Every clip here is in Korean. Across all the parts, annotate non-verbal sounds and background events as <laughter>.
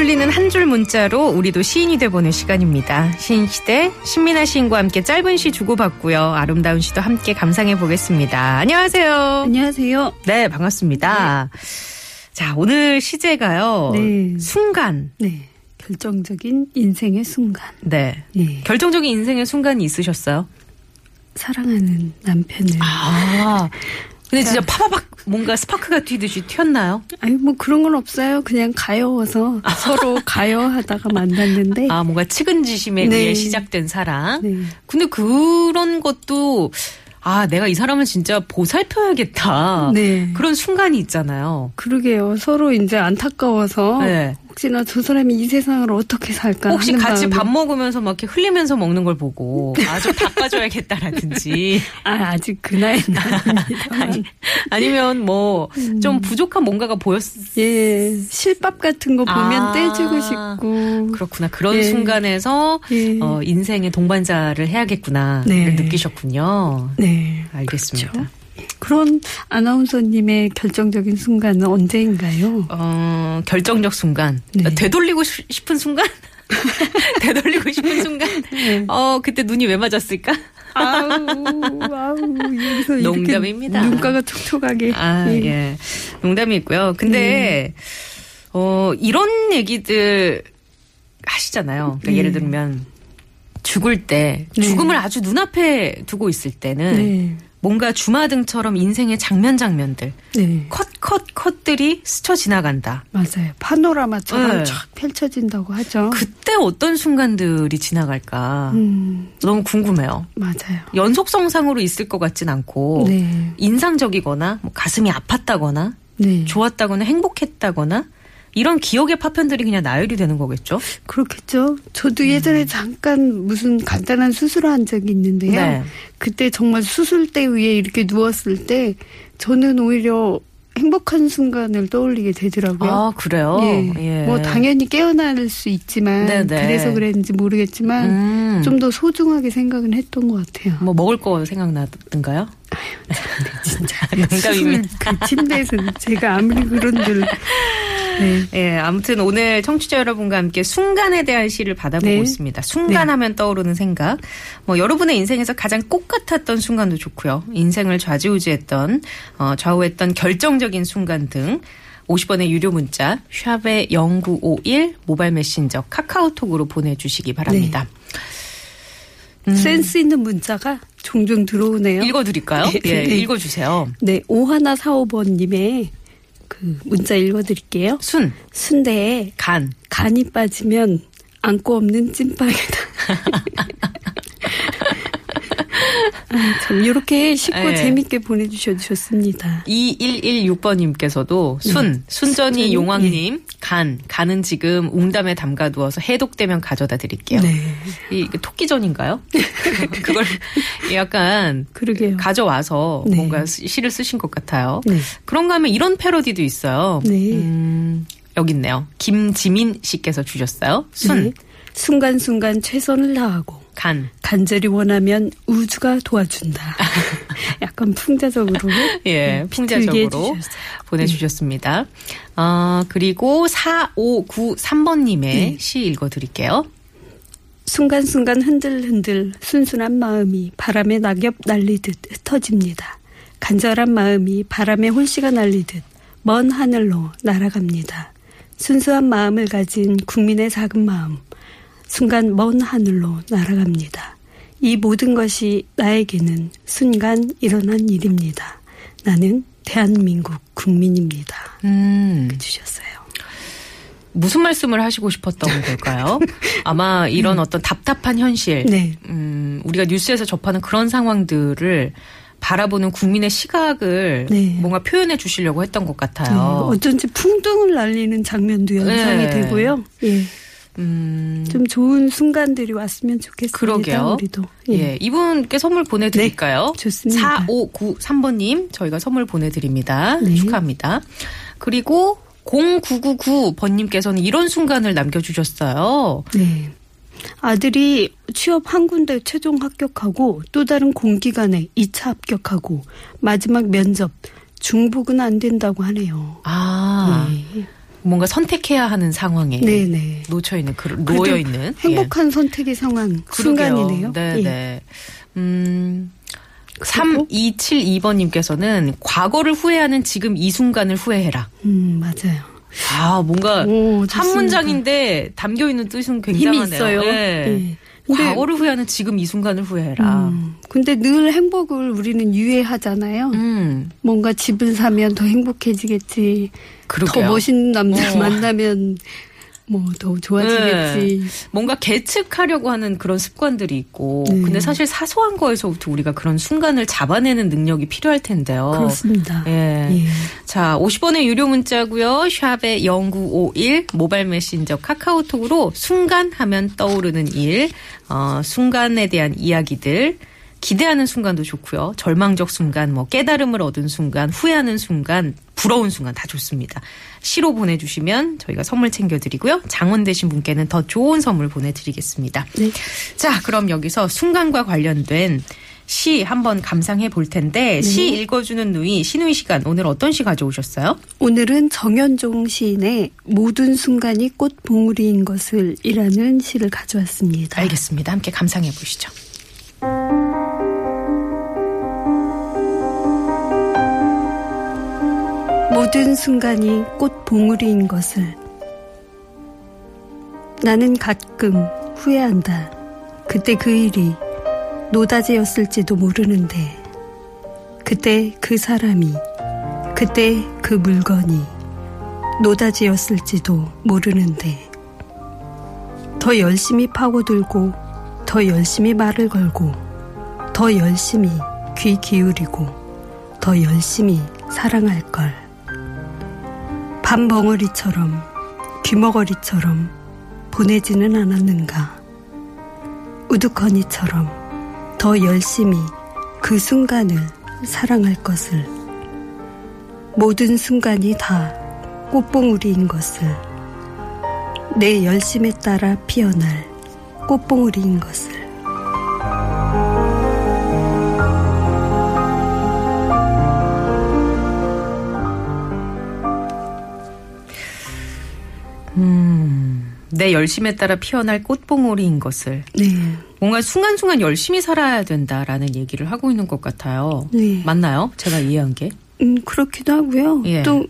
울리는 한 줄 문자로 우리도 시인이 돼보는 시간입니다. 시인 시대 신민아 시인과 함께 짧은 시 주고받고요. 아름다운 시도 함께 감상해 보겠습니다. 안녕하세요. 안녕하세요. 네, 반갑습니다. 자, 오늘 시제가요. 네. 순간. 네. 결정적인 인생의 순간. 네. 예. 결정적인 인생의 순간이 있으셨어요? 사랑하는 남편을. 아. 근데 진짜 파바박 뭔가 스파크가 튀듯이 튀었나요? 아니, 뭐 그런 건 없어요. 그냥 가여워서 서로 <laughs> 가여하다가 만났는데. 아, 뭔가 측은지심에 네. 의해 시작된 사랑. 네. 근데 그런 것도 아, 내가 이 사람을 진짜 보살펴야겠다. 네. 그런 순간이 있잖아요. 그러게요. 서로 이제 안타까워서. 네. 혹시나 저 사람이 이 세상을 어떻게 살까. 혹시 같이 마음에. 밥 먹으면서 막 이렇게 흘리면서 먹는 걸 보고 아좀 닦아줘야겠다라든지 <laughs> 아, 아직 그 <laughs> 나이는. 아니, 아니면 뭐좀 부족한 뭔가가 보였 예. 실밥 같은 거 보면 아. 떼주고 싶고. 그렇구나 그런 예. 순간에서 예. 어, 인생의 동반자를 해야겠구나 네. 를 느끼셨군요. 네. 알겠습니다. 그렇죠. 그런 아나운서님의 결정적인 순간은 언제인가요? 어, 결정적 순간 네. 되돌리고 싶- 싶은 순간 <laughs> 되돌리고 싶은 순간 네. 어 그때 눈이 왜 맞았을까? 아우, 아우, 여기서 농담입니다. 눈가가 촉촉하게. 아, 예. 예. 농담이 있고요. 근데, 어, 이런 얘기들 하시잖아요. 그러니까 네. 예를 들면, 죽을 때, 네. 죽음을 아주 눈앞에 두고 있을 때는, 네. 뭔가 주마등처럼 인생의 장면 장면들, 네. 컷, 컷, 컷들이 스쳐 지나간다. 맞아요. 파노라마처럼 네. 쫙 펼쳐진다고 하죠. 그때 어떤 순간들이 지나갈까. 음, 너무 궁금해요. 맞아요. 연속성상으로 있을 것 같진 않고, 네. 인상적이거나, 뭐 가슴이 아팠다거나, 네. 좋았다거나 행복했다거나 이런 기억의 파편들이 그냥 나열이 되는 거겠죠? 그렇겠죠. 저도 음. 예전에 잠깐 무슨 간단한 수술을 한 적이 있는데요. 네. 그때 정말 수술대 위에 이렇게 누웠을 때 저는 오히려 행복한 순간을 떠올리게 되더라고요. 아 그래요? 예. 예. 뭐 당연히 깨어날 수 있지만 네네. 그래서 그랬는지 모르겠지만 음. 좀더 소중하게 생각은 했던 것 같아요. 뭐 먹을 거 생각나던가요? 진짜 <laughs> 농담입니다. 그 침대에서 제가 아무리 그런들 네. 예, 아무튼 오늘 청취자 여러분과 함께 순간에 대한 시를 받아보고 네. 있습니다. 순간하면 떠오르는 생각. 뭐 여러분의 인생에서 가장 꽃 같았던 순간도 좋고요. 인생을 좌지우지했던 어, 좌우했던 결정적인 순간 등 50원의 유료 문자 샵의 0951 모바일 메신저 카카오톡으로 보내주시기 바랍니다. 센스 있는 문자가 종종 들어오네요. 읽어드릴까요? 네, 예, 네. 읽어주세요. 네, 오하나 사오번님의 그 문자 읽어드릴게요. 순, 순대에 간. 간이 빠지면 안고 없는 찐빵이다. <laughs> 아, <laughs> 참 이렇게 쉽고 네. 재밌게 보내주셔도 좋습니다. 2116번님께서도 순, 순전히 순전히, 용왕님, 간, 간은 지금 웅담에 담가두어서 해독되면 가져다 드릴게요. 네, 이 토끼전인가요? <laughs> 그걸 약간 그러게요. 가져와서 네. 뭔가 시- 시를 쓰신 것 같아요. 네. 그런가 하면 이런 패러디도 있어요. 네. 음, 여기 있네요. 김지민 씨께서 주셨어요. 순, 네. 순간순간 최선을 다하고 간. 간절히 원하면 우주가 도와준다. <laughs> 약간 풍자적으로 <laughs> 예, 네, 풍자적으로. 보내주셨습니다. 어, 그리고 4593번님의 네. 시 읽어드릴게요. 순간순간 흔들흔들 순순한 마음이 바람에 낙엽 날리듯 흩어집니다. 간절한 마음이 바람에 홀씨가 날리듯 먼 하늘로 날아갑니다. 순수한 마음을 가진 국민의 작은 마음, 순간 먼 하늘로 날아갑니다. 이 모든 것이 나에게는 순간 일어난 일입니다. 나는 대한민국 국민입니다. 음. 주셨어요. 무슨 말씀을 하시고 싶었던 <laughs> 걸까요? 아마 이런 어떤 답답한 현실, 네. 음, 우리가 뉴스에서 접하는 그런 상황들을 바라보는 국민의 시각을 네. 뭔가 표현해 주시려고 했던 것 네, 같아요. 어쩐지 풍등을 날리는 장면도 연상이 네. 되고요. 예. 음, 좀 좋은 순간들이 왔으면 좋겠습니다. 그러게요. 우리도. 예. 이분께 선물 보내드릴까요? 네, 좋습니다. 4593번님, 저희가 선물 보내드립니다. 네. 축하합니다. 그리고 0999번님께서는 이런 순간을 남겨주셨어요. 네. 아들이 취업 한 군데 최종 합격하고 또 다른 공기관에 2차 합격하고 마지막 면접 중복은 안 된다고 하네요. 아, 네. 뭔가 선택해야 하는 상황에 네네. 놓쳐 있는, 그, 그래도 놓여 있는. 행복한 선택의 상황 예. 그러게요. 순간이네요. 네, 예. 네. 음. 그리고? 3272번님께서는 과거를 후회하는 지금 이 순간을 후회해라. 음 맞아요. 아, 뭔가 오, 한. 문장인데 담겨 있는 뜻은 굉장하네요. 힘이 있어요. 네. 네. 근데- 과거를 후회하는 지금 이 순간을 후회해라. 음, 근데 늘 행복을 우리는 유예하잖아요. 음, 뭔가 집을 사면 더 행복해지겠지. 그러게요. 더 멋있는 남자 어. 만나면 뭐 더 좋아지겠지. 뭔가 계측하려고 하는 그런 습관들이 있고, 네. 근데 사실 사소한 거에서부터 우리가 그런 순간을 잡아내는 능력이 필요할 텐데요. 그렇습니다. 예. 예. 자, 50원의 유료 문자고요. 샵의 0951 모바일 메신저 카카오톡으로 순간 하면 떠오르는 일, 어, 순간에 대한 이야기들 기대하는 순간도 좋고요. 절망적 순간, 뭐 깨달음을 얻은 순간, 후회하는 순간, 부러운 순간 다 좋습니다. 시로 보내주시면 저희가 선물 챙겨드리고요. 장원되신 분께는 더 좋은 선물 보내드리겠습니다. 네. 자, 그럼 여기서 순간과 관련된 시 한번 감상해 볼 텐데 시 읽어주는 누이 신우이 시간 오늘 어떤 시 가져오셨어요? 오늘은 정현종 시인의 모든 순간이 꽃봉우리인 것을 이라는 시를 가져왔습니다. 알겠습니다. 함께 감상해 보시죠. 모든 순간이 꽃 봉우리인 것을 나는 가끔 후회한다. 그때 그 일이 노다지였을지도 모르는데 그때 그 사람이 그때 그 물건이 노다지였을지도 모르는데 더 열심히 파고들고 더 열심히 말을 걸고 더 열심히 귀 기울이고 더 열심히 사랑할 걸. 밤 벙어리처럼 귀머거리처럼 보내지는 않았는가. 우두커니처럼 더 열심히 그 순간을 사랑할 것을. 모든 순간이 다 꽃봉우리인 것을. 내 열심에 따라 피어날 꽃봉우리인 것을. 내 열심에 따라 피어날 꽃봉오리인 것을 네. 뭔가 순간순간 열심히 살아야 된다라는 얘기를 하고 있는 것 같아요. 네. 맞나요? 제가 이해한 게? 음, 그렇기도 하고요. 예. 또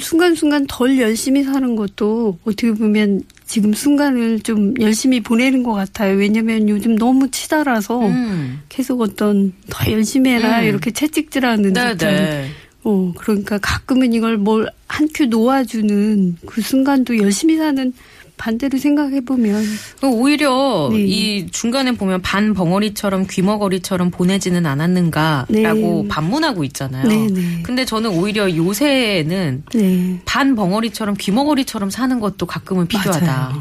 순간순간 덜 열심히 사는 것도 어떻게 보면 지금 순간을 좀 열심히 보내는 것 같아요. 왜냐면 요즘 너무 치달아서 음. 계속 어떤 더 열심히 해라 음. 이렇게 채찍질하는 네, 듯한 네. 어, 그러니까 가끔은 이걸 뭘 한 큐 놓아주는 그 순간도 열심히 사는 반대로 생각해 보면. 오히려 네. 이 중간에 보면 반 벙어리처럼 귀머거리처럼 보내지는 않았는가라고 네. 반문하고 있잖아요. 네, 네. 근데 저는 오히려 요새는 네. 반 벙어리처럼 귀머거리처럼 사는 것도 가끔은 필요하다.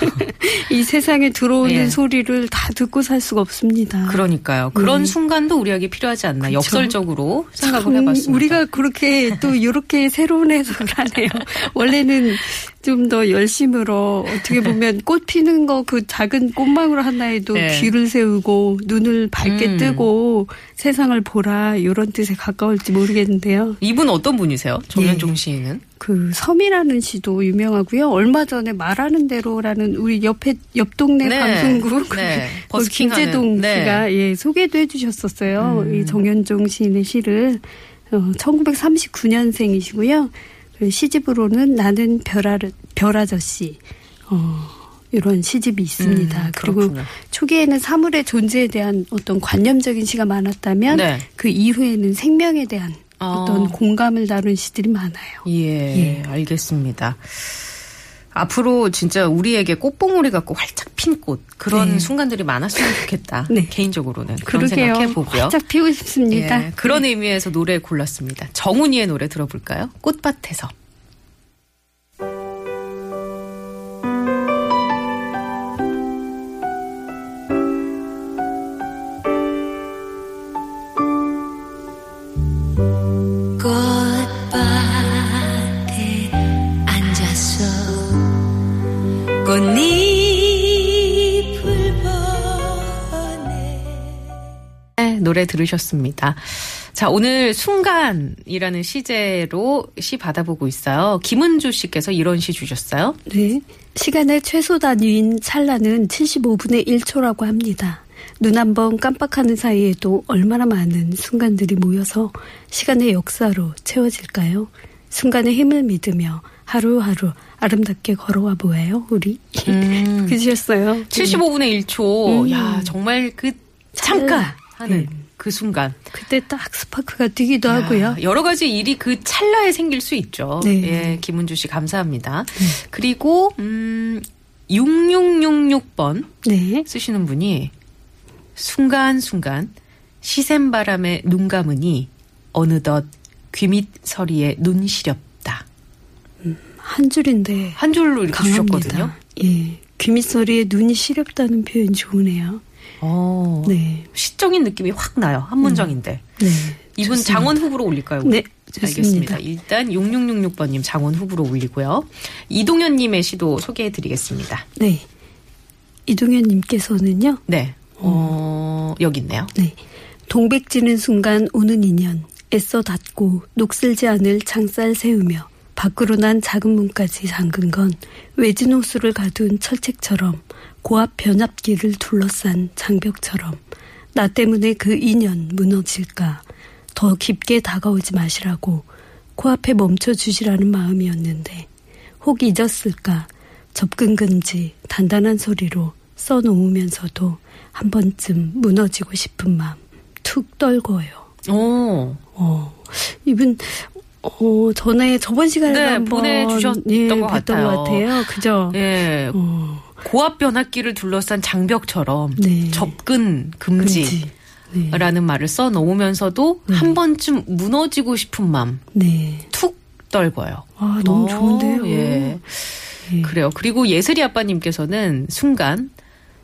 <laughs> 이 세상에 들어오는 예. 소리를 다 듣고 살 수가 없습니다. 그러니까요. 그런 네. 순간도 우리에게 필요하지 않나. 그쵸. 역설적으로 생각을 참 해봤습니다. 우리가 그렇게 또 이렇게 새로운 해석을 하네요. <laughs> 원래는 좀 더 열심으로 어떻게 보면 꽃 피는 거 그 작은 꽃망울 하나에도 네. 귀를 세우고 눈을 밝게 음. 뜨고 세상을 보라 이런 뜻에 가까울지 모르겠는데요. 이분 어떤 분이세요? 정현종 네. 시인은? 그 섬이라는 시도 유명하고요. 얼마 전에 말하는 대로라는 우리 옆에 옆 동네 네. 방송국 네. <laughs> 그. 김재동 네. 씨가 예 소개도 해주셨었어요. 음. 이 정현종 시인의 시를 어, 1939년생이시고요. 그 시집으로는 나는 별아 별아저씨 어, 이런 시집이 있습니다. 음, 그리고. 초기에는 사물의 존재에 대한 어떤 관념적인 시가 많았다면 네. 그 이후에는 생명에 대한 어. 어떤 공감을 다룬 시들이 많아요. 예, 예. 알겠습니다. 앞으로 진짜 우리에게 꽃봉오리 같고 활짝 핀 꽃 그런 네. 순간들이 많았으면 좋겠다. <laughs> 네. 개인적으로는 그런. 생각해 보고요. 활짝 피고 싶습니다. 예, 그런 의미에서 노래 골랐습니다. 정훈이의 노래 들어볼까요? 꽃밭에서. 네, 노래 들으셨습니다. 자, 오늘 순간이라는 시제로 시 받아보고 있어요. 김은주 씨께서 이런 시 주셨어요. 네. 시간의 최소 단위인 찰나는 75분의 1초라고 합니다. 눈 한 번 깜빡하는 사이에도 얼마나 많은 순간들이 모여서 시간의 역사로 채워질까요? 순간의 힘을 믿으며 하루하루 아름답게 걸어와 보아요, 우리. 음. <laughs> 그러셨어요. 75분의 1초. 음. 야, 정말 그 잠깐. 하는 네. 그 순간. 그때 딱 스파크가 뛰기도 하고요. 야, 여러 가지 일이 그 찰나에 생길 수 있죠. 네. 예, 김은주 씨 감사합니다. 그리고 음 6666번 네. 쓰시는 분이 순간순간 시샘 바람에 눈 감으니 어느덧 귀밑 서리에 눈 시렵다. 한 줄인데 한 줄로 이렇게 주셨거든요. 강합니다. 예. 귀밑소리에 눈이 시렵다는 표현 좋으네요. 어, 네. 시적인 느낌이 확 나요. 한 문장인데. 네. 이분 좋습니다. 장원 후보로 올릴까요? 네, 알겠습니다. 좋습니다. 일단 6666번님 장원 후보로 올리고요. 이동현님의 시도 소개해드리겠습니다. 네. 이동현님께서는요. 네. 어, 여기 있네요. 네. 동백지는 순간 오는 인연. 애써 닫고 녹슬지 않을 창살 세우며 밖으로 난 작은 문까지 잠근 건 외진 호수를 가둔 철책처럼 고압 변압기를 둘러싼 장벽처럼 나 때문에 그 인연 무너질까 더 깊게 다가오지 마시라고 코앞에 멈춰 주시라는 마음이었는데 혹 잊었을까 접근 금지 단단한 소리로 써놓으면서도 한 번쯤 무너지고 싶은 마음 툭 떨고요. 오. 어, 이분 어, 전에 저번 시간에 네, 한번 보내주셨던 예, 것 같아요. 것 같아요. 그죠? 예. 어, 고압 변압기를 둘러싼 장벽처럼 네. 접근 금지라는 금지. 네. 말을 써 놓으면서도 네. 한 번쯤 무너지고 싶은 마음 네. 툭 떨고요. 아, 너무 어, 좋은데요. 예. 예. 그래요. 그리고 예슬이 아빠님께서는 순간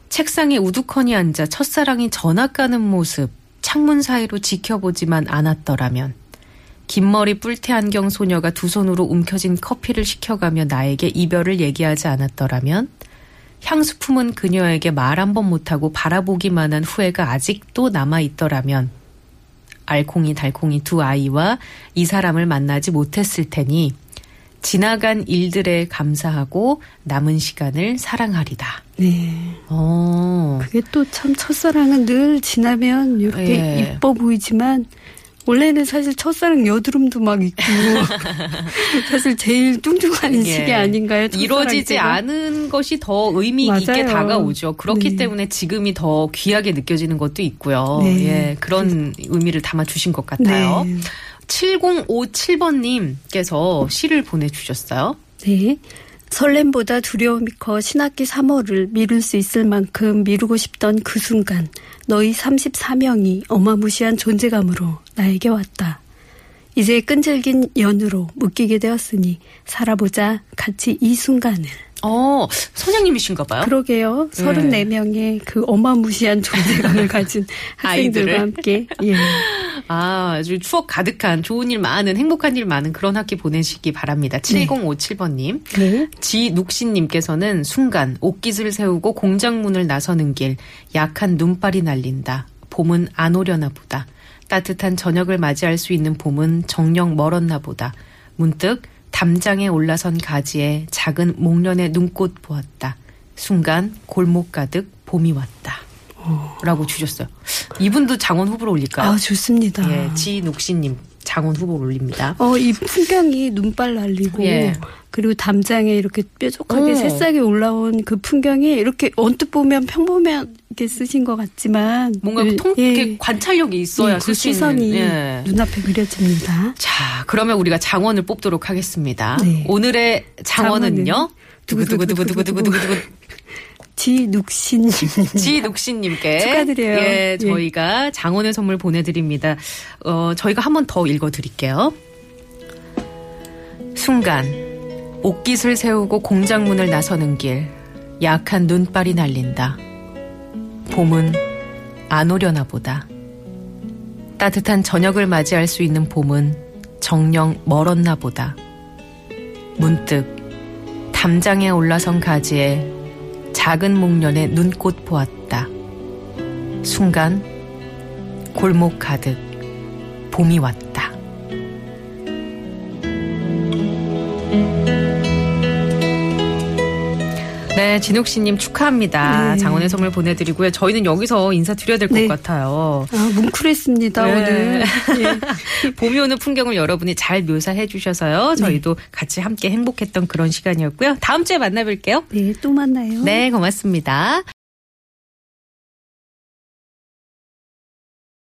책상에 우두커니 앉아 첫사랑이 전학 가는 모습 창문 사이로 지켜보지만 않았더라면 긴 머리 뿔테 안경 소녀가 두 손으로 움켜진 커피를 시켜가며 나에게 이별을 얘기하지 않았더라면 향수 품은 그녀에게 말 한 번 못하고 바라보기만 한 후회가 아직도 남아있더라면 알콩이 달콩이 두 아이와 이 사람을 만나지 못했을 테니 지나간 일들에 감사하고 남은 시간을 사랑하리다. 네. 어. 그게 또 참 첫사랑은 늘 지나면 이렇게 예. 이뻐 보이지만 원래는 사실 첫사랑 여드름도 막 있고 <laughs> 사실 제일 뚱뚱한 예. 시기 아닌가요? 이루어지지 때가? 않은 것이 더 의미 있게 맞아요. 다가오죠. 그렇기 네. 때문에 지금이 더 귀하게 느껴지는 것도 있고요. 네. 예, 그런 의미를 담아 주신 것 같아요. 네. 7057번님께서 시를 보내주셨어요. 네. 설렘보다 두려움이 커 신학기 3월을 미룰 수 있을 만큼 미루고 싶던 그 순간 너희 34명이 어마무시한 존재감으로 나에게 왔다. 이제 끈질긴 연으로 묶이게 되었으니 살아보자 같이 이 순간을. 어, 선생님이신가 봐요. 그러게요. 34명의 그 어마무시한 존재감을 가진. 학생들과 함께 예. 아, 아주 추억 가득한 좋은 일 많은 행복한 일 많은 그런 학기 보내시기 바랍니다. 7057번님. 네. 지눅신님께서는 순간 옷깃을 세우고 공장문을 나서는 길 약한 눈발이 날린다. 봄은 안 오려나 보다. 따뜻한 저녁을 맞이할 수 있는 봄은 정녕 멀었나 보다. 문득 담장에 올라선 가지에 작은 목련의 눈꽃 보았다. 순간 골목 가득 봄이 왔다. 라고 주셨어요. 이분도 장원 후보로 올릴까요? 아, 좋습니다. 예, 지눅신님 장원 후보 올립니다. 어, 이 풍경이 눈발 날리고 예. 그리고 담장에 이렇게 뾰족하게 오. 새싹이 올라온 그 풍경이 이렇게 언뜻 보면 평범한 이렇게 쓰신 것 같지만 뭔가 그, 통, 예. 이렇게 관찰력이 있어야 예, 쓸 그. 시선이 예. 눈앞에 그려집니다. 자, 그러면 우리가 장원을 뽑도록 하겠습니다. 네. 오늘의 장원은요? 장원은 두구두구두구두구두구두구두구 지눅신님. 지눅신님께 축하드려요. 예, 예. 저희가 장원의 선물 보내드립니다. 어, 저희가 한 번 더 읽어드릴게요. 순간 옷깃을 세우고 공장문을 나서는 길 약한 눈발이 날린다. 봄은 안 오려나 보다. 따뜻한 저녁을 맞이할 수 있는 봄은 정령 멀었나 보다. 문득 담장에 올라선 가지에 작은 목련의 눈꽃 보았다. 순간 골목 가득 봄이 왔다. 네, 진욱 씨님 축하합니다. 네. 장원의 선물 보내드리고요. 저희는 여기서 인사드려야 될것 네. 같아요. 아, 뭉클했습니다, 네. 오늘. <laughs> 예. 봄이 오는 풍경을 여러분이 잘 묘사해 주셔서요. 저희도 같이 함께 행복했던 그런 시간이었고요. 다음 주에 만나뵐게요. 네, 또 만나요. 네, 고맙습니다.